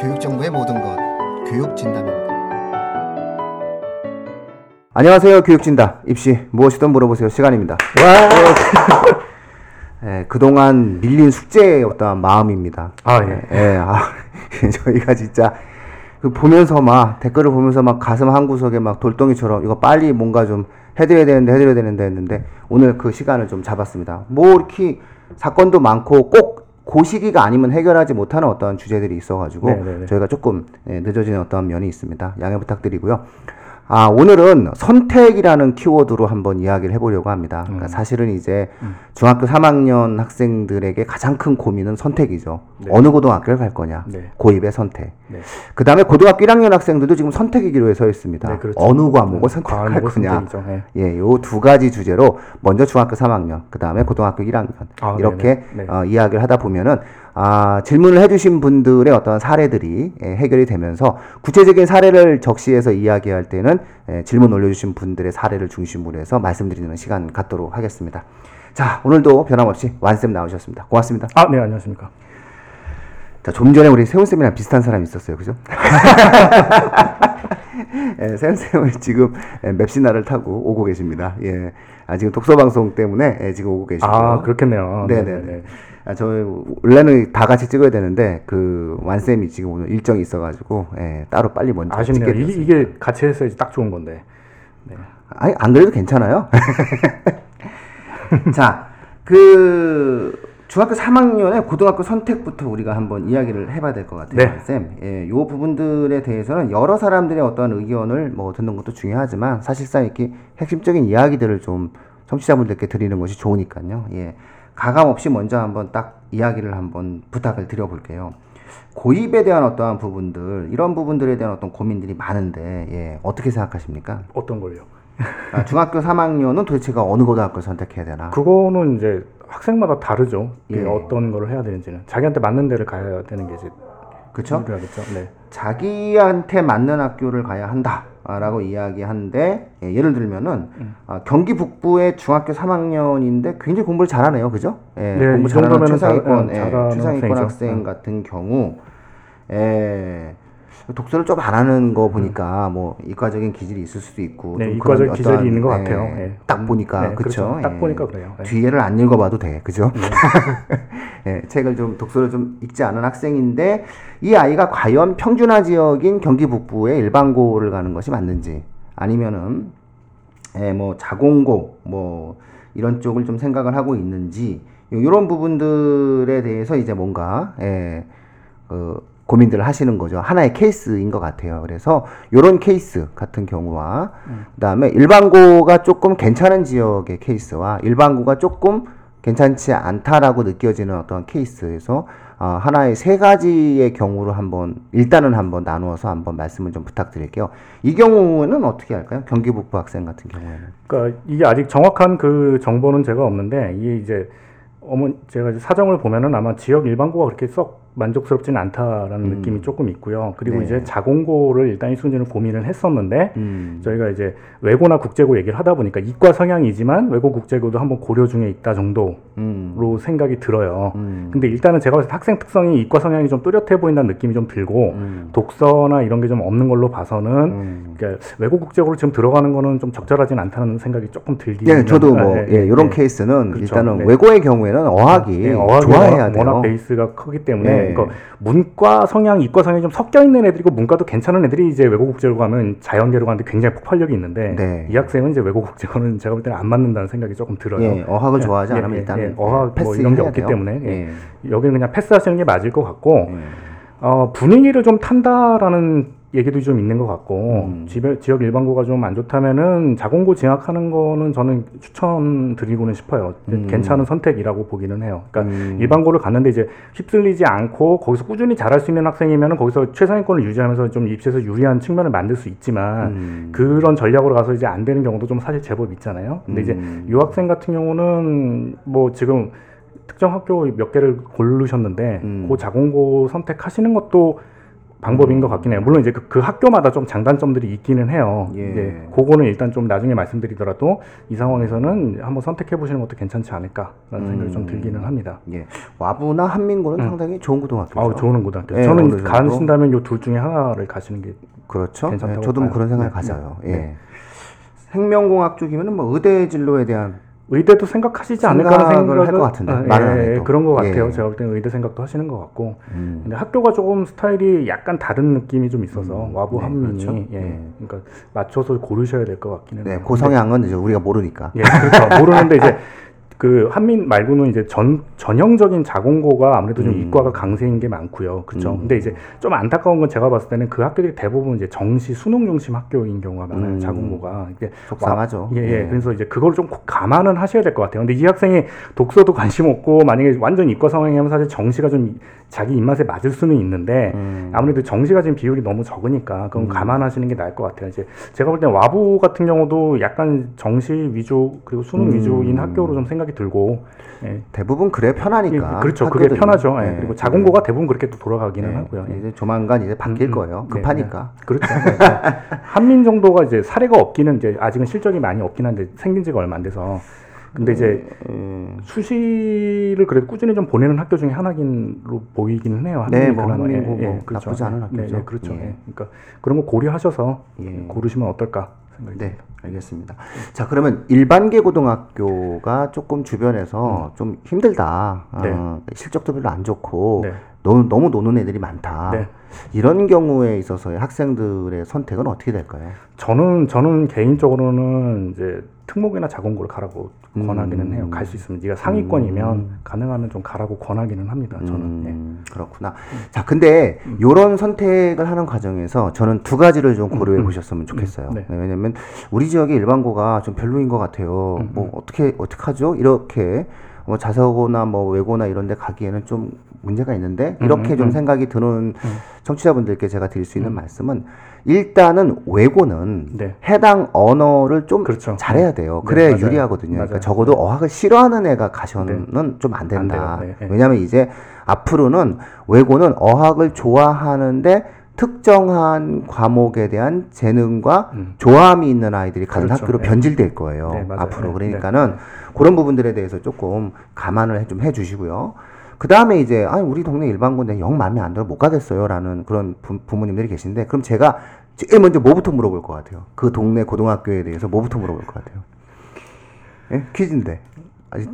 교육정보의 모든 것 교육진담입니다. 안녕하세요 교육진다 입시 무엇이든 물어보세요. 시간입니다. 예, 그동안 밀린 숙제의 어떤 마음입니다. 아, 예. 예, 아, 저희가 진짜 그 보면서 막 댓글을 보면서 막 가슴 한 구석에 막 돌덩이처럼 이거 빨리 뭔가 좀 해드려야 되는데 해드려야 되는데 했는데 오늘 그 시간을 좀 잡았습니다. 뭐 이렇게 사건도 많고 꼭 그 시기가 아니면 해결하지 못하는 어떤 주제들이 있어가지고 네, 네, 네. 저희가 조금 예, 늦어지는 어떤 면이 있습니다 양해 부탁드리고요 아, 오늘은 선택이라는 키워드로 한번 이야기를 해보려고 합니다. 그러니까 사실은 이제 중학교 3학년 학생들에게 가장 큰 고민은 선택이죠. 어느 고등학교를 갈 거냐. 네. 고입의 선택. 네. 그 다음에 고등학교 1학년 학생들도 지금 선택의 기로에 서 있습니다. 네, 그렇죠. 어느 과목을 음, 선택할 거냐. 네. 예, 요 두 가지 주제로 먼저 중학교 3학년, 그 다음에 고등학교 1학년 아, 이렇게. 네. 어, 이야기를 하다 보면은 아, 질문을 해주신 분들의 어떤 사례들이 예, 해결이 되면서 구체적인 사례를 적시해서 이야기할 때는 예, 질문 올려주신 분들의 사례를 중심으로 해서 말씀드리는 시간 갖도록 하겠습니다. 자, 오늘도 변함없이 완쌤 나오셨습니다. 고맙습니다. 아, 네, 안녕하십니까. 자, 좀 전에 우리 세훈쌤이랑 비슷한 사람이 있었어요. 그죠? 예, 세훈쌤은 지금 예, 맵시나를 타고 오고 계십니다. 예. 아, 지금 독서방송 때문에 예, 지금 오고 계시고. 아, 그렇겠네요. 네네네. 아, 저 원래는 다 같이 찍어야 되는데 그 완쌤이 지금 오늘 일정이 있어가지고 예, 따로 빨리 먼저 아쉽네요. 찍게 됐습니다. 이게 같이 했어야지 딱 좋은 건데. 네. 아니 안 그래도 괜찮아요. 자, 그 중학교 3학년에 고등학교 선택부터 우리가 한번 이야기를 해봐야 될 것 같아요, 네. 쌤. 예, 요 부분들에 대해서는 여러 사람들의 어떤 의견을 뭐 듣는 것도 중요하지만 사실상 이렇게 핵심적인 이야기들을 좀 청취자분들께 드리는 것이 좋으니까요. 예, 가감 없이 먼저 한번 딱 이야기를 한번 부탁을 드려볼게요. 고입에 대한 어떠한 부분들 이런 부분들에 대한 어떤 고민들이 많은데 예, 어떻게 생각하십니까? 어떤 걸요? 아, 중학교 3학년은 도대체가 어느 고등학교를 선택해야 되나? 그거는 이제 학생마다 다르죠. 이게 예. 어떤 거를 해야 되는지는. 자기한테 맞는 데를 가야 되는 게 이제 그쵸? 필요하겠죠. 네. 자기한테 맞는 학교를 가야 한다 라고 이야기하는데 예, 예를 들면은 음. 아, 경기 북부의 중학교 3학년인데 굉장히 공부를 잘하네요, 그죠? 예, 네, 공부 이 잘하는 최상위권, 잘- 예, 최상위권. 학생 음. 같은 경우, 예, 독서를 좀 안 하는 거 보니까 뭐 이과적인 기질이 있을 수도 있고, 음. 네, 좀 이과적 기질이 있는 것 예, 같아요. 예. 딱 보니까 네, 그쵸? 그렇죠. 딱 예. 보니까 그래요. 네. 뒤에를 안 읽어봐도 돼, 그죠? 예, 책을 좀 독서를 좀 읽지 않은 학생인데 이 아이가 과연 평준화 지역인 경기 북부의 일반고를 가는 것이 맞는지 아니면은 예, 뭐 자공고 뭐 이런 쪽을 좀 생각을 하고 있는지 이런 부분들에 대해서 이제 뭔가 예, 그 고민들을 하시는 거죠. 하나의 케이스인 것 같아요. 그래서 이런 케이스 같은 경우와 그다음에 일반고가 조금 괜찮은 지역의 케이스와 일반고가 조금 괜찮지 않다라고 느껴지는 어떤 케이스에서 어, 하나의 세 가지의 경우로 한번 일단은 한번 나누어서 한번 말씀을 좀 부탁드릴게요. 이 경우는 어떻게 할까요? 경기 북부 학생 같은 경우에는. 그러니까 이게 아직 정확한 그 정보는 제가 없는데 이게 이제 어머 제가 사정을 보면은 아마 지역 일반고가 그렇게 썩 만족스럽지는 않다라는 음. 느낌이 조금 있고요. 그리고 네. 이제 자공고를 일단 1순위는 고민을 했었는데 음. 저희가 이제 외고나 국제고 얘기를 하다 보니까 이과 성향이지만 외고 국제고도 한번 고려 중에 있다 정도로 음. 생각이 들어요. 음. 근데 일단은 제가 봤을 때 학생 특성이 이과 성향이 좀 뚜렷해 보인다는 느낌이 좀 들고 음. 독서나 이런 게 좀 없는 걸로 봐서는 음. 그러니까 외고 국제고로 지금 들어가는 거는 좀 적절하진 않다는 생각이 조금 들긴 예, 저도 아, 뭐, 예, 예, 예, 이런 예. 케이스는 그렇죠. 일단은 네. 외고의 경우에는 어학이 예, 어학이 좋아해야 워낙, 돼요. 워낙 베이스가 크기 때문에 네. 그러니까 문과 성향, 이과 성향이 좀 섞여 있는 애들이고 문과도 괜찮은 애들이 이제 외고 국제로 가면 자연계로 가는데 굉장히 폭발력이 있는데 네. 이 학생은 이제 외고 국제고는 제가 볼 때는 안 맞는다는 생각이 조금 들어요. 예, 어학을 예, 좋아하지 예, 않으면 예, 일단 예, 어학 뭐 이런 게 없기 때문에 예. 여기는 그냥 패스하시는 게 맞을 것 같고 예. 어, 분위기를 좀 탄다라는 얘기도 좀 있는 것 같고 음. 지역, 지역 일반고가 좀 안 좋다면은 자공고 진학하는 거는 저는 추천드리고는 싶어요. 음. 괜찮은 선택이라고 보기는 해요. 그러니까 음. 일반고를 갔는데 이제 휩쓸리지 않고 거기서 꾸준히 잘할 수 있는 학생이면은 거기서 최상위권을 유지하면서 좀 입시에서 유리한 측면을 만들 수 있지만 음. 그런 전략으로 가서 이제 안 되는 경우도 좀 사실 제법 있잖아요. 근데 이제 음. 이 학생 같은 경우는 뭐 지금 특정 학교 몇 개를 고르셨는데 음. 그 자공고 선택하시는 것도 방법인 것 같긴 해요. 물론 이제 그, 그 학교마다 좀 장단점들이 있기는 해요. 예. 이제 그거는 일단 좀 나중에 말씀드리더라도 이 상황에서는 한번 선택해 보시는 것도 괜찮지 않을까라는 생각이 좀 들기는 합니다. 예. 와부나 한민고는 상당히 좋은 고등학교죠. 음. 아우 좋은 고등학교. 예, 저는? 가신다면 요 둘 중에 하나를 가시는 게 그렇죠. 괜찮다고 예, 저도 뭐 봐요. 그런 생각을 네, 가져요. 네, 예. 생명공학 쪽이면은 뭐 의대 진로에 대한 의대도 생각하시지 않을까 하는 생각을 생각을 할 것 같은데, 아, 예, 해도. 그런 것 예. 같아요. 제가 볼 때는 의대 생각도 하시는 것 같고. 음. 근데 학교가 조금 스타일이 약간 다른 느낌이 좀 있어서 와부 네, 한민이 그렇죠. 예, 네. 그러니까 맞춰서 고르셔야 될 것 같기는 네, 해요. 그 성향은 이제 우리가 모르니까. 예, 그렇죠. 모르는데 이제 그 한민 말고는 이제 전 전형적인 자공고가 아무래도 좀 음. 이과가 강세인 게 많고요. 그렇죠. 음. 근데 이제 좀 안타까운 건 제가 봤을 때는 그 학교들이 대부분 이제 정시 수능 중심 학교인 경우가 많아요. 음. 자공고가 이게 속상하죠. 예, 예. 예. 그래서 이제 그걸 좀꼭 감안은 하셔야 될 것 같아요. 근데 이 학생이 독서도 관심 없고 만약에 완전 이과 성향이면 사실 정시가 좀 자기 입맛에 맞을 수는 있는데 음. 아무래도 정시가 지금 비율이 너무 적으니까 그건 감안하시는 게 나을 것 같아요. 이제 제가 볼 때 와부 같은 경우도 약간 정시 위주 그리고 수능 음. 위주인 학교로 좀 생각이 들고 예. 대부분 그래 편하니까. 예, 그렇죠. 그게 학교들이. 편하죠. 예. 예. 그리고 자공고가 대부분 그렇게 또 돌아가기는 예. 하고요. 예. 이제 조만간 이제 바뀔 음, 음. 거예요. 네, 급하니까. 네. 그렇죠. 네, 네. 한민 정도가 이제 사례가 없기는 이제 아직은 실적이 많이 없긴 한데 생긴 지가 얼마 안 돼서 근데 이제 예. 수시를 그래도 꾸준히 좀 보내는 학교 중에 하나긴로 보이기는 해요. 네, 뭐 그나마. 한민고 뭐 나쁘지 않은 네, 학교죠. 네, 그렇죠. 예. 예. 그러니까 그런 거 고려하셔서 예. 고르시면 어떨까 생각이 네. 알겠습니다. 자, 그러면 일반계 고등학교가 조금 주변에서 좀 힘들다. 음. 네. 어, 실적도 별로 안 좋고 네. 너무, 너무 노는 애들이 많다. 네. 이런 경우에 있어서의 학생들의 선택은 어떻게 될까요? 저는 저는 개인적으로는 이제 특목이나 자공고를 가라고 음. 권하기는 해요. 갈 수 있으면 네가 상위권이면 가능하면 좀 가라고 권하기는 합니다. 저는. 예. 음, 그렇구나. 자, 근데 이런 선택을 하는 과정에서 저는 두 가지를 좀 고려해 보셨으면 좋겠어요. 네. 네, 왜냐면 우리 지역의 일반고가 좀 별로인 것 같아요. 음, 뭐 어떻게 어떻게 하죠? 이렇게 뭐 자서고나 뭐 외고나 이런 데 가기에는 좀 문제가 있는데 이렇게 음, 좀 음. 생각이 드는 청취자분들께 제가 드릴 수 있는 말씀은 일단은 외고는 네. 해당 언어를 좀 그렇죠. 잘해야 돼요. 네, 그래야 맞아요. 유리하거든요. 그러니까 맞아요. 적어도 어학을 싫어하는 애가 가셔는 좀안 된다. 안. 네, 네. 왜냐하면 이제 앞으로는 외고는 어학을 좋아하는데 특정한 과목에 대한 재능과 음. 조함이 있는 아이들이 가는 그렇죠. 학교로 네. 변질될 거예요. 네. 앞으로 네, 그러니까는 그런 부분들에 대해서 조금 감안을 좀 해주시고요. 그 다음에 이제 아 우리 동네 일반고인데 영 마음에 안 들어 못 가겠어요라는 그런 부, 부모님들이 계신데 그럼 제가 제일 먼저 뭐부터 물어볼 것 같아요. 그 동네 고등학교에 대해서 뭐부터 물어볼 것 같아요. 예? 퀴즈인데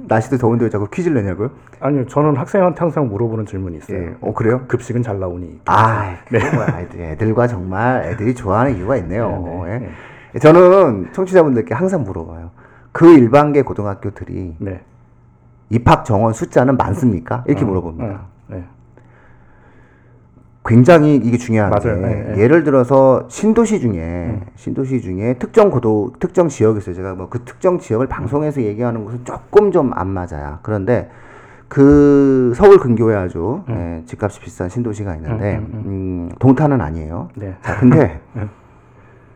날씨도 더운데 왜 자꾸 퀴즈를 내냐고요? 아니요, 저는 학생한테 항상 물어보는 질문이 있어요. 예. 어 그래요? 급식은 잘 나오니? 아, 그거 뭐야. 애들- 애들과 정말 애들이 좋아하는 이유가 있네요. 네, 네, 예. 저는 청취자분들께 항상 물어봐요. 그 일반계 고등학교들이 네. 입학 정원 숫자는 많습니까? 이렇게 어, 물어봅니다. 어, 네. 굉장히 이게 중요한 맞아요. 게 네, 네. 예를 들어서 신도시 중에 신도시 중에 특정 고도 특정 지역이 있어요. 제가 뭐 그 특정 지역을 방송에서 얘기하는 것은 조금 좀 안 맞아요. 그런데 그 서울 근교에 아주 예, 집값이 비싼 신도시가 있는데 음, 음, 음, 동탄은 아니에요. 네. 자, 근데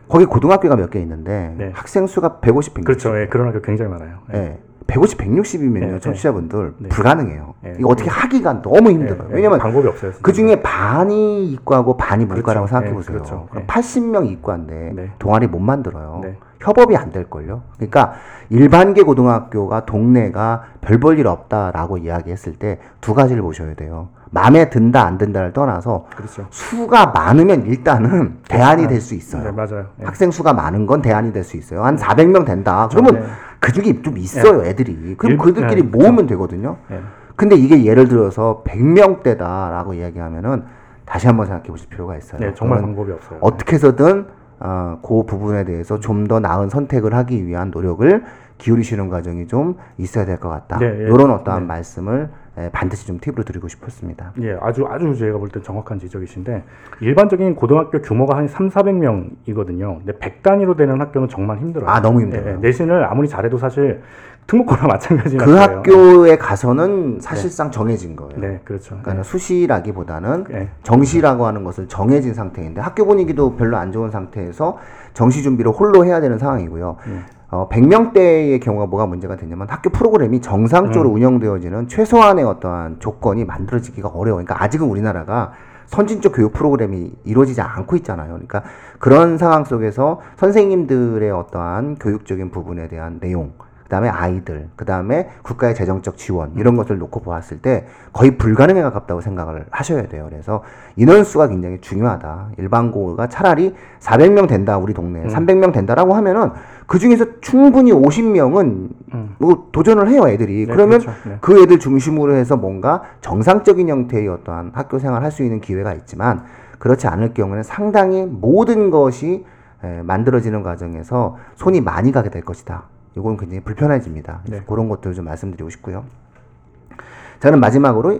거기 고등학교가 몇 개 있는데 네. 학생 수가 150, 160. 그렇죠. 예, 그런 학교 굉장히 많아요. 예. 예. 150, 160이면요, 네, 청취자분들 네. 불가능해요. 네. 이거 어떻게 하기가 너무 힘들어요. 예, 예. 왜냐면 방법이 없어요. 그 중에 반이 이과고 반이 문과라고 그렇죠. 생각해 네, 보세요. 그렇죠. 그럼 네. 80명 이과인데 네. 동아리 못 만들어요. 네. 협업이 안 될 걸요. 그러니까 일반계 고등학교가 동네가 별 볼 일 없다라고 이야기했을 때 두 가지를 보셔야 돼요. 마음에 든다 안 든다를 떠나서 그렇죠. 수가 많으면 일단은 대안이 될 수 있어요. 네, 맞아요. 예. 학생 수가 많은 건 대안이 될 수 있어요. 한 400명 된다. 그러면 네. 그 중에 좀 있어요, 애들이. 그럼 일- 그들끼리 네, 모으면 되거든요. 예. 근데 이게 예를 들어서 100명대다라고 이야기하면은 다시 한번 생각해 보실 필요가 있어요. 네, 정말 방법이 없어요. 어떻게 해서든 어, 그 부분에 대해서 좀 더 나은 선택을 하기 위한 노력을 기울이시는 과정이 좀 있어야 될 것 같다. 네, 예. 이런 어떠한 네. 말씀을 에, 반드시 좀 팁으로 드리고 싶었습니다. 예, 아주 아주 제가 볼 때 정확한 지적이신데 일반적인 고등학교 규모가 한 3, 400명이거든요. 근데 100단위로 되는 학교는 정말 힘들어요. 아, 너무 힘들어요. 예, 예. 내신을 아무리 잘해도 사실 특목고나 마찬가지인 그. 학교에 가서는 사실상 정해진 거예요. 네, 그렇죠. 그러니까 수시라기보다는 예. 정시라고 하는 것을 정해진 상태인데 학교 분위기도 별로 안 좋은 상태에서 정시 준비를 홀로 해야 되는 상황이고요. 어, 100명대의 경우가 뭐가 문제가 되냐면 학교 프로그램이 정상적으로 운영되어지는 최소한의 어떠한 조건이 만들어지기가 어려워요. 그러니까 아직은 우리나라가 선진적 교육 프로그램이 이루어지지 않고 있잖아요. 그러니까 그런 상황 속에서 선생님들의 어떠한 교육적인 부분에 대한 내용, 그다음에 아이들, 그다음에 국가의 재정적 지원 이런 것을 놓고 보았을 때 거의 불가능에 가깝다고 생각을 하셔야 돼요. 그래서 인원 수가 굉장히 중요하다. 일반고가 차라리 400명 된다 우리 동네에 300명 된다라고 하면은 그 중에서 충분히 50명은 뭐 도전을 해요 애들이. 네, 그러면 그렇죠. 네. 그 애들 중심으로 해서 뭔가 정상적인 형태의 어떠한 학교 생활 할수 있는 기회가 있지만 그렇지 않을 경우는 상당히 모든 것이 에, 만들어지는 과정에서 손이 많이 가게 될 것이다. 이건 굉장히 불편해집니다. 네. 그런 것들을 좀 말씀드리고 싶고요. 저는 마지막으로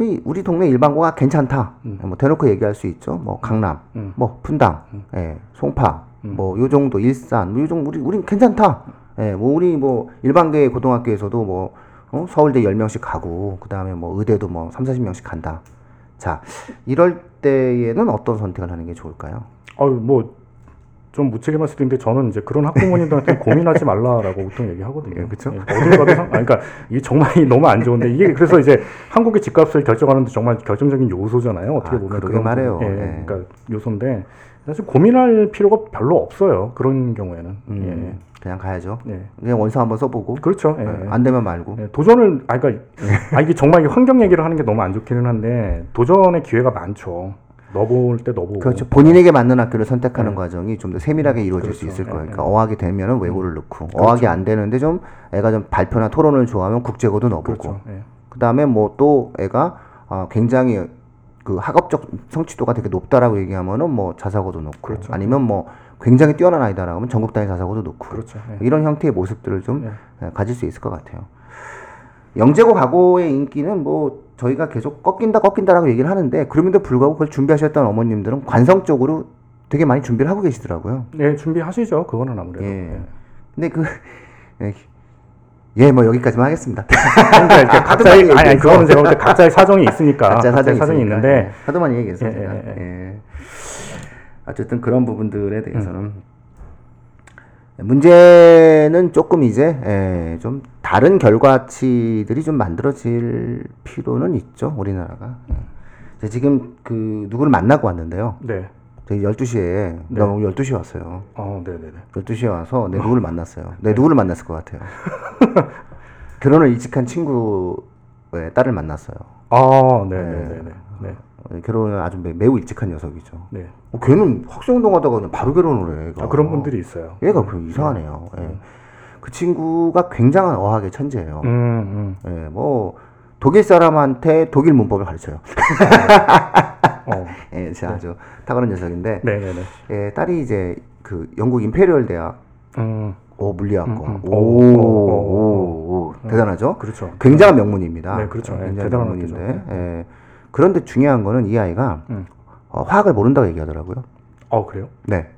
이 우리 동네 일반고가 괜찮다. 뭐 대놓고 얘기할 수 있죠. 뭐 강남, 음. 뭐 분당, 예, 송파, 뭐요 정도 일산, 뭐요 정도 우리 우린 괜찮다. 예, 뭐 우리 뭐 일반계 고등학교에서도 뭐 어? 서울대 10명씩 가고 그다음에 뭐 의대도 뭐 3, 40명씩 간다. 자, 이럴 때에는 어떤 선택을 하는 게 좋을까요? 어유 뭐 좀 무책임할 수도 있는데 저는 이제 그런 학부모님들한테 고민하지 말라라고 보통 얘기하거든요. 예, 그쵸? 예, 어딜 가도 상, 아니, 그러니까 이게 정말 너무 안 좋은데 이게 그래서 이제 한국의 집값을 결정하는데 정말 결정적인 요소잖아요. 어떻게 아, 보면 그런 말해요. 예, 예. 그러니까 요소인데 사실 고민할 필요가 별로 없어요. 그런 경우에는. 음, 그냥 가야죠. 예. 예. 그냥 원서 한번 써보고 그렇죠. 예, 예, 예. 안 되면 말고. 예, 도전을 아 그러니까 아 이게 정말 환경 얘기를 하는 게 너무 안 좋기는 한데 도전의 기회가 많죠. 넣어볼 때 넣어보고. 그렇죠. 본인에게 맞는 학교를 선택하는 과정이 좀 더 세밀하게 이루어질 수 네. 그렇죠. 있을 거예요. 예, 그러니까 어학이 되면은 외고를 넣고, 어학이 안 되는데 좀 애가 좀 발표나 토론을 좋아하면 국제고도 넣어보고, 그렇죠. 예. 그 다음에 뭐 또 애가 어, 굉장히 그 학업적 성취도가 되게 높다라고 얘기하면은 뭐 자사고도 넣고, 그렇죠. 아니면 뭐 굉장히 뛰어난 아이다라고 하면 전국 단위 자사고도 넣고, 그렇죠. 예. 이런 형태의 모습들을 좀 가질 수 있을 것 같아요. 영재고 과거의 인기는 뭐 저희가 계속 꺾인다 꺾인다라고 얘기를 하는데 그럼에도 불구하고 그걸 준비하셨던 어머님들은 관성적으로 되게 많이 준비를 하고 계시더라고요. 네, 준비하시죠. 그거는 아무래도. 예. 예. 근데 그 예, 뭐 여기까지만 하겠습니다. 그러니까 이렇게 각자의 아니, 아니 그거는 제가 볼 때 각자의 사정이 있으니까 각자 사정이, 사정이. 있는데 예, 하도 많이 얘기해서 예. 예, 예. 예. 어쨌든 그런 부분들에 대해서는 음. 문제는 조금 이제 예, 좀 다른 결과치들이 좀 만들어질 필요는 있죠 우리나라가. 예. 제가 지금 그 누구를 만나고 왔는데요. 네. 저희 12시에 네. 나 오늘 12시에 왔어요. 어, 네, 네, 네. 12시에 와서 내 누구를 만났어요. 내 누구를 만났을 것 같아요. 결혼을 일찍 한 친구의 딸을 만났어요. 아, 네, 네, 네, 네. 네. 어, 결혼을 아주 매- 매우 일찍한 녀석이죠. 네. 어, 걔는 학생운동하다가 그냥 바로 결혼을 해. 아, 그런 분들이 있어요. 얘가 그 이상하네요. 예. 그 친구가 굉장한 어학의 천재예요. 음, 음. 예, 뭐 독일 사람한테 독일 문법을 가르쳐요. 어. 예, 진짜 아주 탁월한 녀석인데 네, 네, 네. 예, 딸이 이제 그 영국 임페리얼 대학 음. 오 물리학과 음, 음. 오, 오, 오, 오, 오, 대단하죠. 그렇죠. 굉장한 명문입니다. 네, 그렇죠. 예, 굉장한 대단한 명문인데 학교죠. 예. 그런데 중요한 거는 이 아이가 음. 어, 화학을 모른다고 얘기하더라고요. 어, 그래요? 네.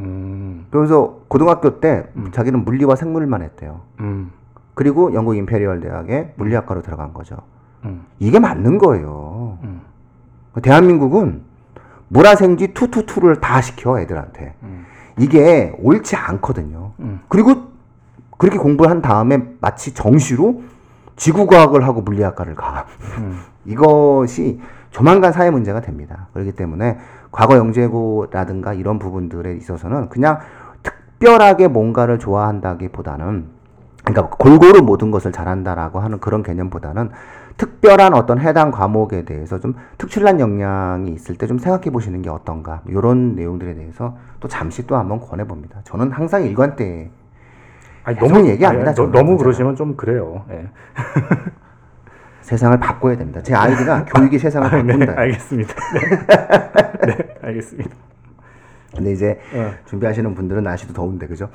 음. 그래서 고등학교 때 자기는 물리와 생물만 했대요. 음. 그리고 영국 임페리얼 대학에 물리학과로 들어간 거죠. 음. 이게 맞는 거예요. 음. 대한민국은 물화생지 투투투를 다 시켜 애들한테. 음. 이게 옳지 않거든요. 음. 그리고 그렇게 공부를 한 다음에 마치 정시로 지구과학을 하고 물리학과를 가. 음. 이것이 조만간 사회 문제가 됩니다. 그렇기 때문에 과거 영재고라든가 이런 부분들에 있어서는 그냥 특별하게 뭔가를 좋아한다기보다는 그러니까 골고루 모든 것을 잘한다라고 하는 그런 개념보다는 특별한 어떤 해당 과목에 대해서 좀 특출난 역량이 있을 때 좀 생각해 보시는 게 어떤가 이런 내용들에 대해서 또 잠시 또 한번 권해 봅니다. 저는 항상 일관 때 아니, 계속 얘기 합니다, 아니, 너, 저는 너무. 그러시면 좀 그래요. 예. 세상을 바꿔야 됩니다. 제 아이디가 교육이 세상을 아, 네, 바꾼다. 알겠습니다. 네. 네, 알겠습니다. 근데 이제 어. 준비하시는 분들은 날씨도 더운데 그죠?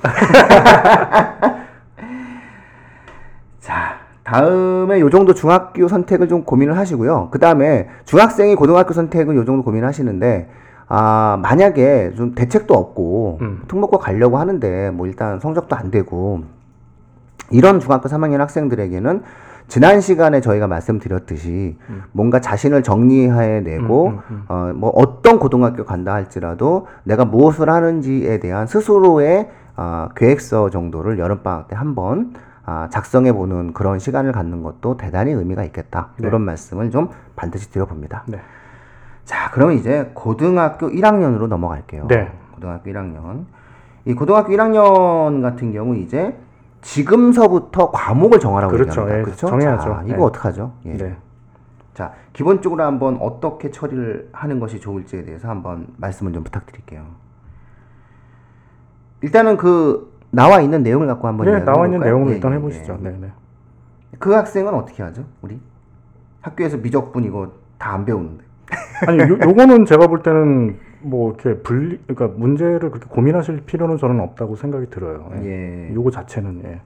자 다음에 요 정도 중학교 선택을 좀 고민을 하시고요. 그 다음에 중학생이 고등학교 선택은 요 정도 고민하시는데 아 만약에 좀 대책도 없고 음. 특목고 가려고 하는데 뭐 일단 성적도 안 되고 이런 중학교 3학년 학생들에게는 지난 시간에 저희가 말씀드렸듯이 뭔가 자신을 정리해내고 음, 음, 어, 뭐 어떤 고등학교 간다 할지라도 내가 무엇을 하는지에 대한 스스로의 아, 계획서 정도를 여름방학 때 한번 아, 작성해 보는 그런 시간을 갖는 것도 대단히 의미가 있겠다. 네. 이런 말씀을 좀 반드시 드려봅니다. 네. 자, 그러면 이제 고등학교 1학년으로 넘어갈게요. 네. 고등학교 1학년. 이 고등학교 1학년 같은 경우 이제 지금서부터 과목을 정하라고 그렇죠. 얘기합니다. 예, 그렇죠? 정해야죠. 자, 이거 네. 어떡하죠? 예. 네. 자, 기본적으로 한번 어떻게 처리를 하는 것이 좋을지에 대해서 한번 말씀을 좀 부탁드릴게요. 일단은 그 나와 있는 내용을 갖고 한번 네, 이야기해 나와 있는? 내용을 예, 일단 예, 해보시죠. 예. 네, 네. 그 학생은 어떻게 하죠? 우리 학교에서 미적분 이거 다 안 배우는데. 아니, 요, 요거는 제가 볼 때는 뭐 이렇게 분리, 그러니까 문제를 그렇게 고민하실 필요는 저는 없다고 생각이 들어요. 예. 예. 요거 자체는 예.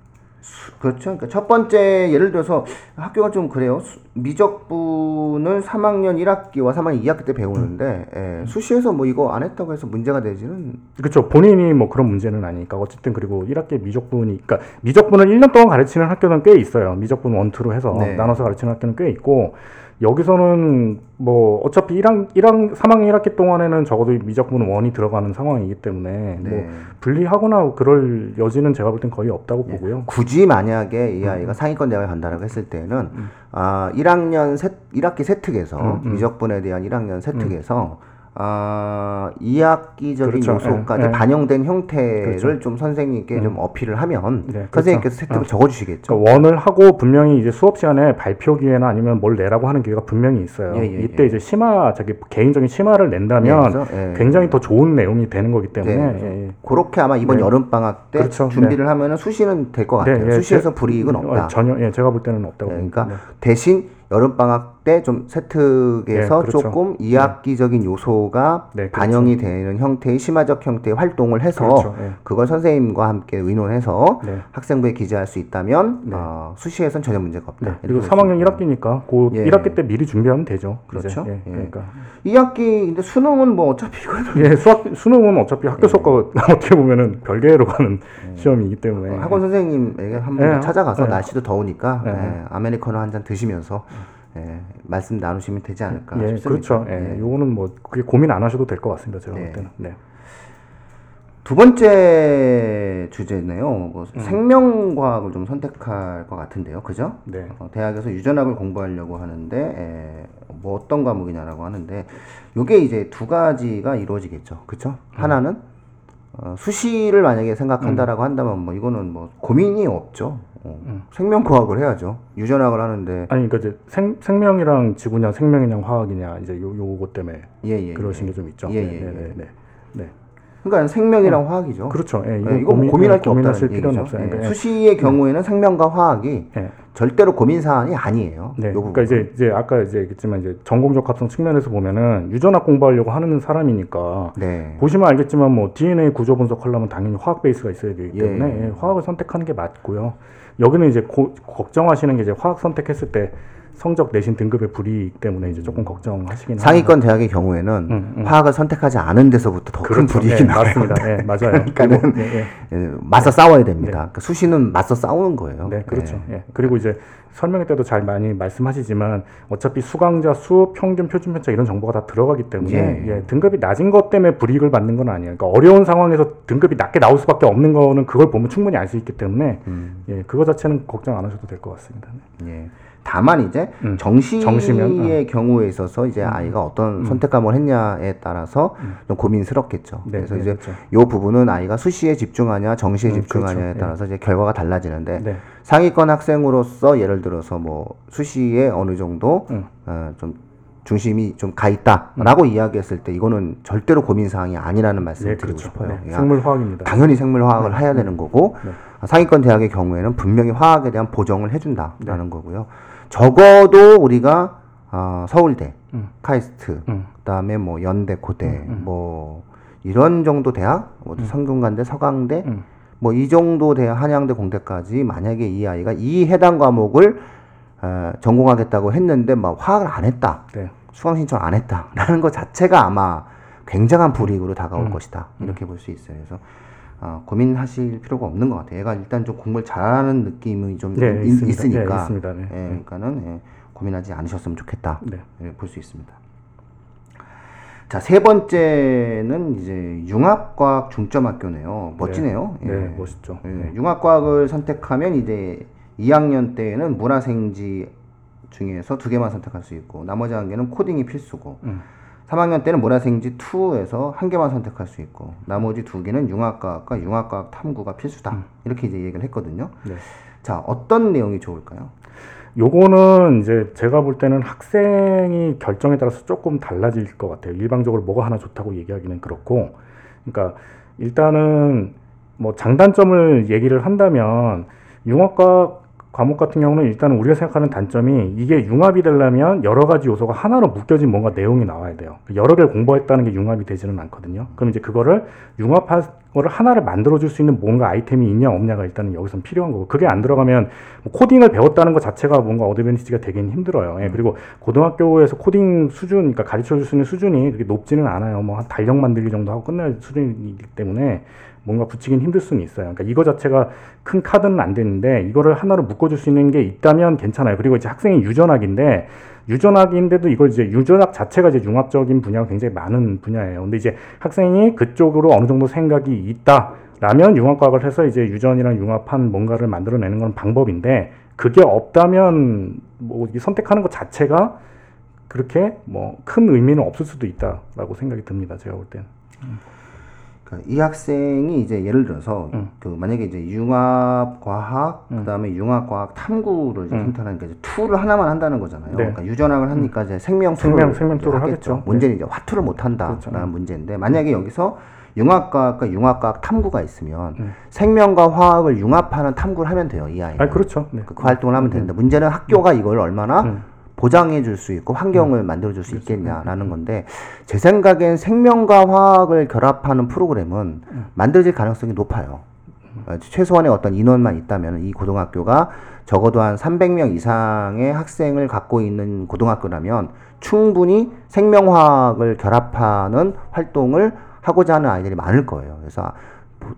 그렇죠. 그러니까 첫 번째 예를 들어서 학교가 좀 그래요. 수- 미적분을 3학년 1학기와 3학년 2학기 때 배우는데 예, 수시에서 뭐 이거 안 했다고 해서 문제가 되지는 그렇죠. 본인이 뭐 그런 문제는 아니니까 어쨌든 그리고 1학기 미적분이 그러니까 미적분을 1년 동안 가르치는 학교는 꽤 있어요. 미적분 원투로 해서 네. 나눠서 가르치는 학교는 꽤 있고 여기서는 뭐 어차피 1학 1학 3학년 1학기 동안에는 적어도 미적분 원이 들어가는 상황이기 때문에 뭐 네. 분리하거나 그럴 여지는 제가 볼 땐 거의 없다고 음. 보고요. 굳이 만약에 이 아이가 상위권 대학을 간다라고 했을 때는 아 1학년 세 1학기 세특에서 음, 음. 미적분에 대한 1학년 세특에서 아 2학기적인 그렇죠. 요소까지 예, 예. 반영된 형태를 그렇죠. 좀 선생님께 좀 어필을 하면 네, 선생님께서 그렇죠. 세특을 어. 적어주시겠죠. 그러니까 원을 하고 분명히 이제 수업 시간에 발표 기회나 아니면 뭘 내라고 하는 기회가 분명히 있어요. 예, 예, 이때 예. 이제 심화 자기 개인적인 심화를 낸다면 예, 예. 굉장히 더 좋은 내용이 되는 거기 때문에 네, 예, 예. 그렇게 아마 이번 네. 여름 방학 때 그렇죠. 준비를 하면은 수시는 될 것 같아요. 네, 예, 수시에서 제- 불이익은 없다. 어, 전혀 예, 제가 볼 때는 없다고 네. 그러니까 대신 여름 방학 때좀 세특에서 네, 그렇죠. 조금 이학기적인 요소가 네, 그렇죠. 반영이 되는 형태의 심화적 형태의 활동을 해서 그렇죠. 예. 그걸 선생님과 함께 의논해서 네. 학생부에 기재할 수 있다면 네. 어, 수시에서는 전혀 문제가 없다. 네. 그리고 볼수 3학년 있습니다. 1학기니까 그 예. 1학기 때 미리 준비하면 되죠. 그렇죠. 예, 예. 그러니까 2학기 근데 수능은 뭐 어차피 이거는 예, 수학 수능은 어차피 네. 학교 수업과 어떻게 보면은 별개로 가는 시험이기 때문에 어, 학원 선생님에게 한번 예, 찾아가서 예. 날씨도 더우니까 예. 예, 아메리카노 한 잔 드시면서 예, 말씀 나누시면 되지 않을까 예, 싶습니다. 그렇죠. 예, 예. 요거는 뭐 그게 고민 안 하셔도 될 것 같습니다. 제가 네. 볼 때는. 네. 두 번째 주제네요. 뭐 음. 생명과학을 좀 선택할 것 같은데요, 그죠? 네. 어, 대학에서 유전학을 공부하려고 하는데 에, 뭐 어떤 과목이냐라고 하는데 요게 이제 두 가지가 이루어지겠죠, 그죠? 음. 하나는 어, 수시를 만약에 생각한다라고 한다면 뭐 이거는 뭐 고민이 없죠. 어, 음. 생명과학을 해야죠. 유전학을 하는데 아니 그러니까 이제 생, 생명이랑 지구냐 생명이냐 화학이냐 이제 요 요거 때문에 예, 예, 그러신 예. 게좀 있죠. 예, 네, 예, 네, 예. 네, 네. 네. 그러니까 생명이랑 화학이죠. 그렇죠. 예, 예, 이거 이거 뭐 고민, 고민할 게 고민하실 없다는 필요는 얘기죠. 없어요. 예, 그러니까, 예. 수시의 경우에는 생명과 화학이 예. 절대로 고민 사안이 아니에요. 네, 요 그러니까 이제 이제 아까 이제 얘기했지만 이제 전공 적 합성 측면에서 보면은 유전학 공부하려고 하는 사람이니까 네. 보시면 알겠지만 뭐 DNA 구조 분석하려면 당연히 화학 베이스가 있어야 되기 예. 때문에 예, 화학을 선택하는 게 맞고요. 여기는 이제 고- 걱정하시는 게 이제 화학 선택했을 때 성적 내신 등급의 불이익 때문에 이제 조금 걱정하시긴 상위권 대학의 경우에는 음, 음. 화학을 선택하지 않은 데서부터 더큰 그렇죠. 불이익이 예, 나요. 맞습니다. 예, 맞아요. 그러니까는 예, 예. 예, 맞서 싸워야 됩니다. 그러니까 수시는 맞서 싸우는 거예요. 네, 그렇죠. 예. 예. 그리고 이제 설명회 때도 잘 많이 말씀하시지만 어차피 수강자 수, 평균, 표준 편차 이런 정보가 다 들어가기 때문에 예. 예, 등급이 낮은 것 때문에 불이익을 받는 건 아니에요. 그러니까 어려운 상황에서 등급이 낮게 나올 수밖에 없는 거는 그걸 보면 충분히 알 수 있기 때문에 음, 예, 그거 자체는 걱정 안 하셔도 될 것 같습니다. 네. 예. 다만 이제 음. 정시의 정시면, 어. 경우에 있어서 이제 아이가 어떤 선택 과목을 했냐에 따라서 좀 고민스럽겠죠. 네, 그래서 네, 이제 그렇죠. 요 부분은 아이가 수시에 집중하냐 정시에 음, 집중하냐에 그렇죠. 따라서 이제 결과가 달라지는데 네. 상위권 학생으로서 예를 들어서 뭐 수시에 어느 정도 음. 어, 좀 중심이 좀 가 있다라고 이야기했을 때 이거는 절대로 고민 사항이 아니라는 말씀을 예, 드리고 그렇죠. 싶어요. 네, 야, 생물화학입니다. 당연히 생물화학을 해야 되는 거고 네. 상위권 대학의 경우에는 분명히 화학에 대한 보정을 해준다라는 네. 거고요. 적어도 우리가 어, 서울대, 음. 카이스트, 음. 그다음에 뭐 연대, 고대, 음, 뭐 이런 정도 대학, 뭐 성균관대, 서강대, 음. 뭐이 정도 대학, 한양대, 공대까지 만약에 이 아이가 이 해당 과목을 어, 전공하겠다고 했는데 막 화학을 안 했다, 네. 수강 신청 안 했다라는 것 자체가 아마 굉장한 불이익으로 다가올 음. 것이다 이렇게 볼 수 있어요. 그래서 어, 고민하실 필요가 없는 것 같아요. 얘가 일단 좀 공부를 잘하는 느낌이 좀 네, 있, 있습니다. 으니까 네. 네. 예, 그러니까는 예, 고민하지 않으셨으면 좋겠다 네. 볼수 있습니다. 자, 세 번째는 이제 융합과학 중점학교네요. 멋지네요. 네, 예. 네, 멋있죠. 예, 융합과학을 선택하면 이제 2학년 때에는 문화생지 중에서 두 개만 선택할 수 있고 나머지 한 개는 코딩이 필수고 음. 3학년 때는 문화생지 2에서 한 개만 선택할 수 있고 나머지 두 개는 융합과학과 융합과학 탐구가 필수다. 이렇게 이제 얘기를 했거든요. 네. 자, 어떤 내용이 좋을까요? 요거는 이제 제가 볼 때는 학생이 결정에 따라서 조금 달라질 것 같아요. 일방적으로 뭐가 하나 좋다고 얘기하기는 그렇고, 그러니까 일단은 뭐 장단점을 얘기를 한다면 융합과 과목 같은 경우는 일단은 우리가 생각하는 단점이 이게 융합이 되려면 여러 가지 요소가 하나로 묶여진 뭔가 내용이 나와야 돼요. 여러 개를 공부했다는 게 융합이 되지는 않거든요. 그럼 이제 그거를 융합한 거를 하나를 만들어줄 수 있는 뭔가 아이템이 있냐 없냐가 일단은 여기선 필요한 거고 그게 안 들어가면 뭐 코딩을 배웠다는 것 자체가 뭔가 어드밴티지가 되긴 힘들어요. 예, 그리고 고등학교에서 코딩 수준, 그러니까 가르쳐 줄 수 있는 수준이 그렇게 높지는 않아요. 뭐 한 달력 만들기 정도 하고 끝날 수준이기 때문에 뭔가 붙이긴 힘들 수는 있어요. 그러니까 이거 자체가 큰 카드는 안 되는데 이거를 하나로 묶어줄 수 있는 게 있다면 괜찮아요. 그리고 이제 학생이 유전학인데 유전학인데도 이걸 이제 유전학 자체가 이제 융합적인 분야가 굉장히 많은 분야예요. 근데 이제 학생이 그쪽으로 어느 정도 생각이 있다 라면 융합과학을 해서 이제 유전이랑 융합한 뭔가를 만들어내는 건 방법인데 그게 없다면 뭐이 선택하는 것 자체가 그렇게 뭐 큰 의미는 없을 수도 있다라고 생각이 듭니다. 제가 볼 때는. 그러니까 이 학생이 이제 예를 들어서 음. 그 만약에 이제 융합 과학 그다음에 융합 과학 탐구를 이제 음. 선택하니까 이제 tool을 하나만 한다는 거잖아요. 네. 그러니까 유전학을 하니까 이제 생명 생명- 생명 tool을 하겠죠. 하겠죠. 문제는 이제 화 tool을 못 한다라는 그렇죠. 문제인데 만약에 여기서 융합과학과 융합과학 탐구가 있으면 음. 생명과 화학을 융합하는 탐구를 하면 돼요. 이 아이는. 아 그렇죠. 네. 그 활동을 하면 되는데 문제는 학교가 이걸 얼마나 음. 보장해 줄 수 있고 환경을 만들어 줄 수 있겠냐라는 건데 제 생각엔 생명과 화학을 결합하는 프로그램은 만들어질 가능성이 높아요. 어, 최소한의 어떤 인원만 있다면 이 고등학교가 적어도 한 300명 이상의 학생을 갖고 있는 고등학교라면 충분히 생명화학을 결합하는 활동을 하고자 하는 아이들이 많을 거예요. 그래서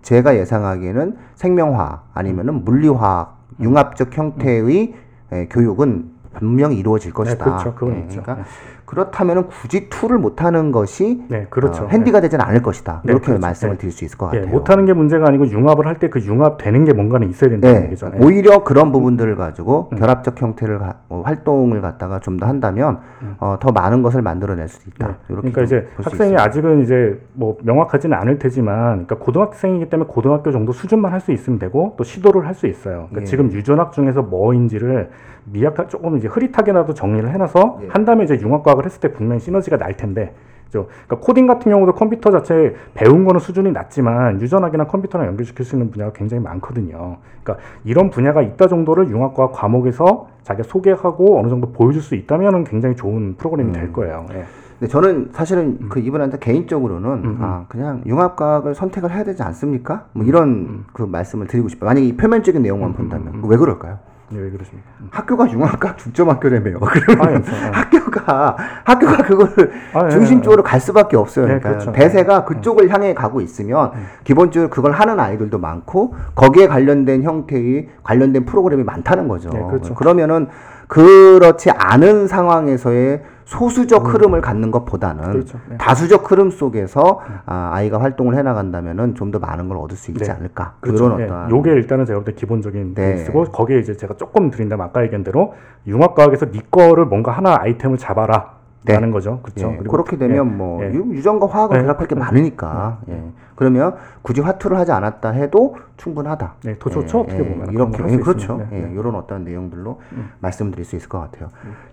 제가 예상하기에는 생명화학 아니면은 물리화학 융합적 형태의 에, 교육은 분명히 이루어질 것이다. 그렇죠. 그건 예, 있죠. 그러니까 그렇다면은 굳이 둘을 못하는 것이 네, 그렇죠. 어, 핸디가 되지는 않을 것이다. 네, 이렇게 그렇죠. 말씀을 네. 드릴 수 있을 것 예, 같아요. 못하는 게 문제가 아니고 융합을 할 때 그 융합되는 게 뭔가는 있어야 된다는 네, 얘기죠. 예. 오히려 그런 부분들을 가지고 음. 결합적 형태를 가- 어, 활동을 갖다가 좀 더 한다면 어, 더 많은 것을 만들어낼 수 있다. 음. 네. 그러니까 이제 학생이. 아직은 이제 뭐 명확하지는 않을 테지만, 그러니까 고등학생이기 때문에 고등학교 정도 수준만 할 수 있으면 되고 또 시도를 할 수 있어요. 그러니까 예. 지금 유전학 중에서 뭐인지를 미약하 조금 이제 흐릿하게라도 정리를 해놔서 예. 한 다음에 이제 융합과 학을 했을 때 분명히 시너지가 날 텐데. 그죠? 그러니까 코딩 같은 경우도 컴퓨터 자체 배운 거는 수준이 낮지만 유전학이나 컴퓨터랑 연결시킬 수 있는 분야가 굉장히 많거든요. 그러니까 이런 분야가 있다 정도를 융합과학 과목에서 자기가 소개하고 어느 정도 보여줄 수 있다면은 굉장히 좋은 프로그램이 음. 될 거예요. 예. 근데 저는 사실은 음. 그 이분한테 개인적으로는 아 그냥 융합과학을 선택을 해야 되지 않습니까? 뭐 이런 그 말씀을 드리고 싶어요. 만약에 이 표면적인 내용만 본다면 왜 그럴까요? 예, 왜 그러십니까? 음. 학교가 융합과학 중점학교라며요. 그러면 아, 예, 예. 학교가 학교가 그거를 아, 예, 중심적으로 갈 수밖에 없어요. 네, 그러니까 그렇죠. 대세가 그쪽을 향해 가고 있으면 기본적으로 그걸 하는 아이들도 많고 거기에 관련된 형태의 관련된 프로그램이 많다는 거죠. 네, 그렇죠. 그러면은 그렇지 않은 상황에서의 소수적 흐름을 갖는 것보다는 음. 그렇죠. 네. 다수적 흐름 속에서 아, 아이가 활동을 해나간다면은 좀 더 많은 걸 얻을 수 있지 네. 않을까 그렇죠. 그런 예, 어떤 요게 일단은 제가 볼 때 기본적인 네. 베이스고 거기에 이제 제가 조금 드린다면 아까 얘기한 대로 융합과학에서 네 거를 뭔가 하나 아이템을 잡아라 네. 라는 거죠. 그렇죠. 예, 그렇게 되면 뭐 예. 유- 유전과 화학을 네, 결합할 게 네. 많으니까 예. 그러면 굳이 화투를 하지 않았다 해도 충분하다. 네, 더 좋죠, 어떻게 보면. 그런 이렇게 걸할수 예, 그렇죠. 네, 예, 네. 음. 이런 어떤 내용들로 말씀드릴 수 있을 것 같아요.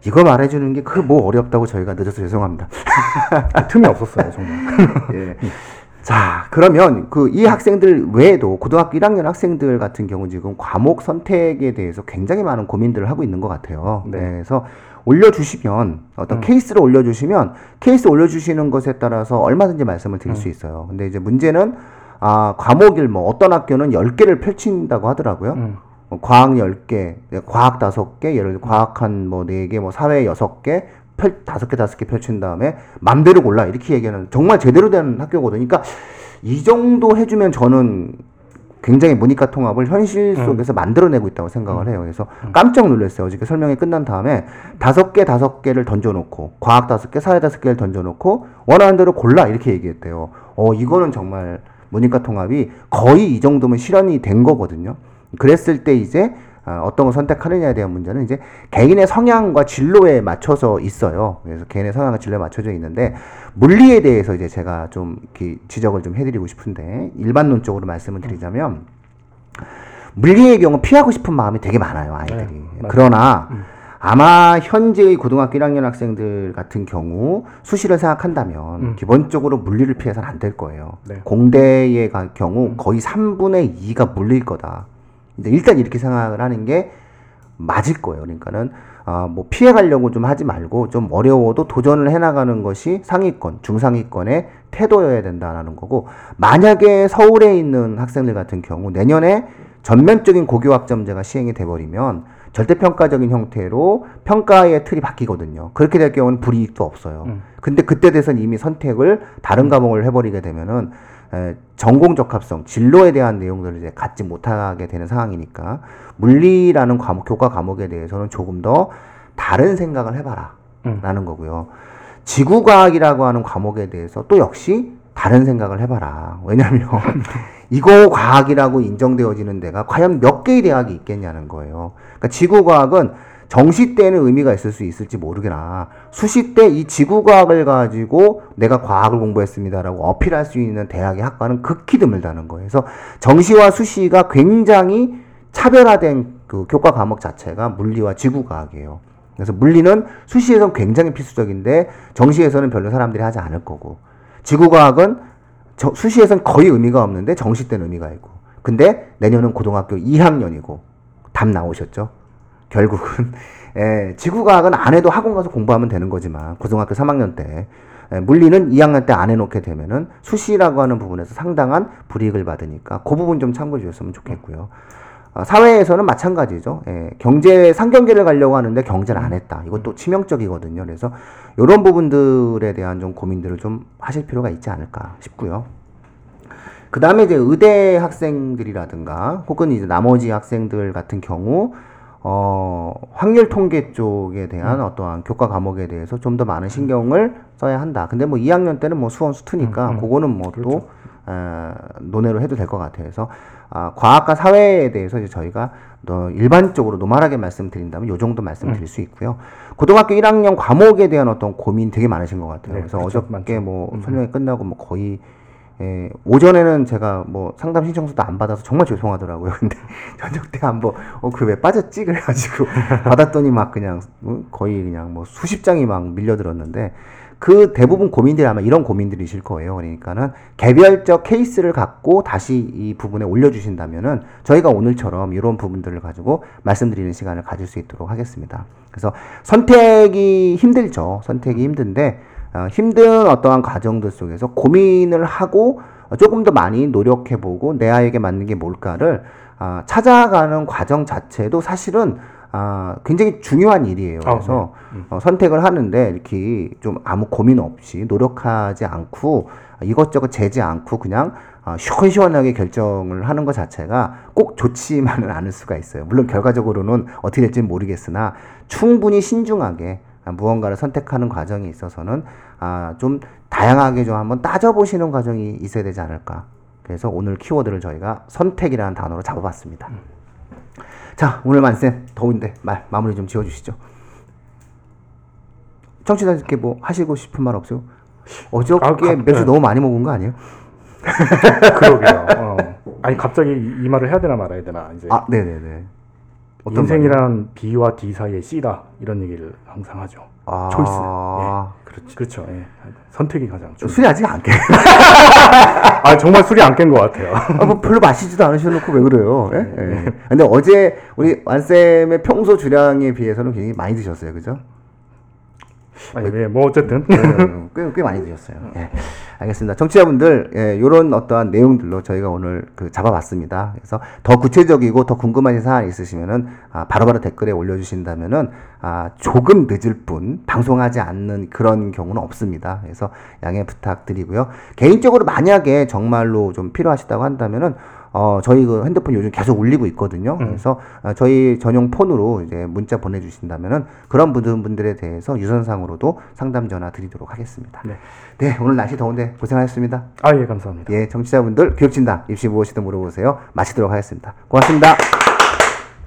이거 말해주는 게 그 뭐 어렵다고 저희가 늦어서 죄송합니다. 아, 틈이 없었어요, 정말. 예. 자, 그러면 그 이 학생들 외에도 고등학교 1학년 학생들 같은 경우 지금 과목 선택에 대해서 굉장히 많은 고민들을 하고 있는 것 같아요. 네. 네, 그래서 올려주시면 어떤 음. 케이스를 올려주시면 케이스 올려주시는 것에 따라서 얼마든지 말씀을 드릴 음. 수 있어요. 근데 이제 문제는 아, 과목일 뭐 어떤 학교는 10개를 펼친다고 하더라고요. 음. 뭐 과학 10개, 과학 5개, 예를 들어 과학 한뭐 4개, 뭐 사회 6개, 펼, 5개, 5개 펼친 다음에 맘대로 골라. 이렇게 얘기하는 정말 제대로 된 학교거든요. 그러니까 이 정도 해주면 저는 굉장히 모니카 통합을 현실 속에서 만들어내고 있다고 생각을 해요. 그래서 깜짝 놀랐어요. 어저께 설명이 끝난 다음에 다섯 개 다섯 개를 던져놓고 과학 다섯 개, 사회 다섯 개를 던져놓고 원하는 대로 골라 이렇게 얘기했대요. 어 이거는 정말 모니카 통합이 거의 이 정도면 실현이 된 거거든요. 그랬을 때 이제 아, 어떤 걸 선택하느냐에 대한 문제는 이제 개인의 성향과 진로에 맞춰서 있어요. 그래서 개인의 성향과 진로에 맞춰져 있는데 물리에 대해서 이제 제가 좀 지적을 좀 해드리고 싶은데 일반론적으로 말씀을 드리자면 물리의 경우 피하고 싶은 마음이 되게 많아요 아이들이. 네. 그러나 아마 현재의 고등학교 1학년 학생들 같은 경우 수시를 생각한다면 음. 기본적으로 물리를 피해서는 안 될 거예요. 네. 공대의 가- 경우 거의 3분의 2가 물릴 거다. 이제 일단 이렇게 생각을 하는 게 맞을 거예요. 그러니까는 아, 뭐 피해 가려고 좀 하지 말고 좀 어려워도 도전을 해 나가는 것이 상위권, 중상위권의 태도여야 된다라는 거고 만약에 서울에 있는 학생들 같은 경우 내년에 전면적인 고교 학점제가 시행이 돼 버리면 절대평가적인 형태로 평가의 틀이 바뀌거든요. 그렇게 될 경우는 불이익도 없어요. 음. 근데 그때 돼서는 이미 선택을 다른 과목을 해버리게 되면은 에, 전공 적합성, 진로에 대한 내용들을 이제 갖지 못하게 되는 상황이니까 물리라는 과목, 교과 과목에 대해서는 조금 더 다른 생각을 해봐라. 음. 라는 거고요. 지구과학이라고 하는 과목에 대해서 또 역시 다른 생각을 해봐라. 왜냐면 이거 과학이라고 인정되어지는 데가 과연 몇 개의 대학이 있겠냐는 거예요. 그러니까 지구과학은 정시 때는 의미가 있을 수 있을지 모르겠나 수시 때 이 지구과학을 가지고 내가 과학을 공부했습니다라고 어필할 수 있는 대학의 학과는 극히 드물다는 거예요. 그래서 정시와 수시가 굉장히 차별화된 그 교과 과목 자체가 물리와 지구과학이에요. 그래서 물리는 수시에서는 굉장히 필수적인데 정시에서는 별로 사람들이 하지 않을 거고 지구과학은 저- 수시에서는 거의 의미가 없는데 정시 때는 의미가 있고 근데 내년은 고등학교 2학년이고 답 나오셨죠? 결국은 예, 지구과학은 안 해도 학원 가서 공부하면 되는 거지만 고등학교 3학년 때 예, 물리는 2학년 때 안 해놓게 되면은 수시라고 하는 부분에서 상당한 불이익을 받으니까 그 부분 좀 참고해 주셨으면 좋겠고요. 아, 사회에서는 마찬가지죠. 예, 경제 상경계를 가려고 하는데 경제를 안 했다. 이것도 치명적이거든요. 그래서 이런 부분들에 대한 좀 고민들을 좀 하실 필요가 있지 않을까 싶고요. 그 다음에 이제 의대 학생들이라든가 혹은 이제 나머지 학생들 같은 경우 어, 확률 통계 쪽에 대한 어떠한 교과 과목에 대해서 좀 더 많은 신경을 써야 한다. 근데 뭐 2학년 때는 뭐 수원 수투니까 음, 음. 그거는 뭐또 그렇죠. 에, 논의로 해도 될 것 같아요. 그래서 아, 과학과 사회에 대해서 이제 저희가 더 일반적으로 노멀하게 말씀드린다면 요 정도 말씀드릴 수 있고요. 고등학교 1학년 과목에 대한 어떤 고민 되게 많으신 것 같아요. 네, 그래서 그렇죠. 어저께 많죠. 뭐 음. 설명이 끝나고 뭐 거의 예, 오전에는 제가 뭐 상담 신청서도 안 받아서 정말 죄송하더라고요. 근데 저녁 때 한번 어 그 왜 빠졌지 그래가지고 받았더니 막 그냥 어, 거의 그냥 뭐 수십 장이 막 밀려들었는데 그 대부분 고민들이 아마 이런 고민들이실 거예요. 그러니까는 개별적 케이스를 갖고 다시 이 부분에 올려주신다면은 저희가 오늘처럼 이런 부분들을 가지고 말씀드리는 시간을 가질 수 있도록 하겠습니다. 그래서 선택이 힘들죠. 선택이 힘든데 어, 힘든 어떠한 과정들 속에서 고민을 하고 어, 조금 더 많이 노력해보고 내 아이에게 맞는 게 뭘까를 아, 찾아가는 과정 자체도 사실은 아, 굉장히 중요한 일이에요. 아, 그래서 네. 음. 어, 선택을 하는데 이렇게 좀 아무 고민 없이 노력하지 않고 이것저것 재지 않고 그냥 아, 시원시원하게 결정을 하는 것 자체가 꼭 좋지만은 않을 수가 있어요. 물론 결과적으로는 어떻게 될지는 모르겠으나 충분히 신중하게 아, 무언가를 선택하는 과정에 있어서는 아, 좀 다양하게 좀 한번 따져보시는 과정이 있어야 되지 않을까. 그래서 오늘 키워드를 저희가 선택이라는 단어로 잡아봤습니다. 자, 오늘 만쌤 더운데 말 마무리 좀 지어주시죠. 청취자들께 뭐 하시고 싶은 말 없어요? 어저께 아, 가- 맥주 네. 너무 많이 먹은 거 아니에요? 그러게요. 어. 아니 갑자기 이, 이 말을 해야 되나 말아야 되나 이제 아, 네네네. 어떤? 인생이란 B와 D 사이의 C다 이런 얘기를 항상 하죠. 아, 초이스. 그렇지. 그렇죠. 예. 선택이 가장 중. 술이 아직 안 깨. 아 정말 술이 안 깬 것 같아요. 아, 뭐 별로 마시지도 않으셔놓고 왜 그래요? 예? 예. 근데 어제 우리 완 쌤의 평소 주량에 비해서는 굉장히 많이 드셨어요, 그죠? 아니 예, 뭐 어쨌든 네, 꽤, 꽤 많이 드셨어요. 예. 알겠습니다. 청취자분들, 예, 요런 어떠한 내용들로 저희가 오늘 그 잡아봤습니다. 그래서 더 구체적이고 더 궁금하신 사항 있으시면은, 아, 바로바로 댓글에 올려주신다면은, 아, 조금 늦을 뿐, 방송하지 않는 그런 경우는 없습니다. 그래서 양해 부탁드리고요. 개인적으로 만약에 정말로 좀 필요하시다고 한다면은, 어, 저희 그 핸드폰 요즘 계속 울리고 있거든요. 그래서 어, 저희 전용 폰으로 이제 문자 보내주신다면은 그런 분들, 분들에 대해서 유선상으로도 상담 전화 드리도록 하겠습니다. 네. 네, 오늘 날씨 더운데 고생하셨습니다. 아, 예, 감사합니다. 예, 정치자분들 교육진단 입시 무엇이든 물어보세요. 마치도록 하겠습니다. 고맙습니다.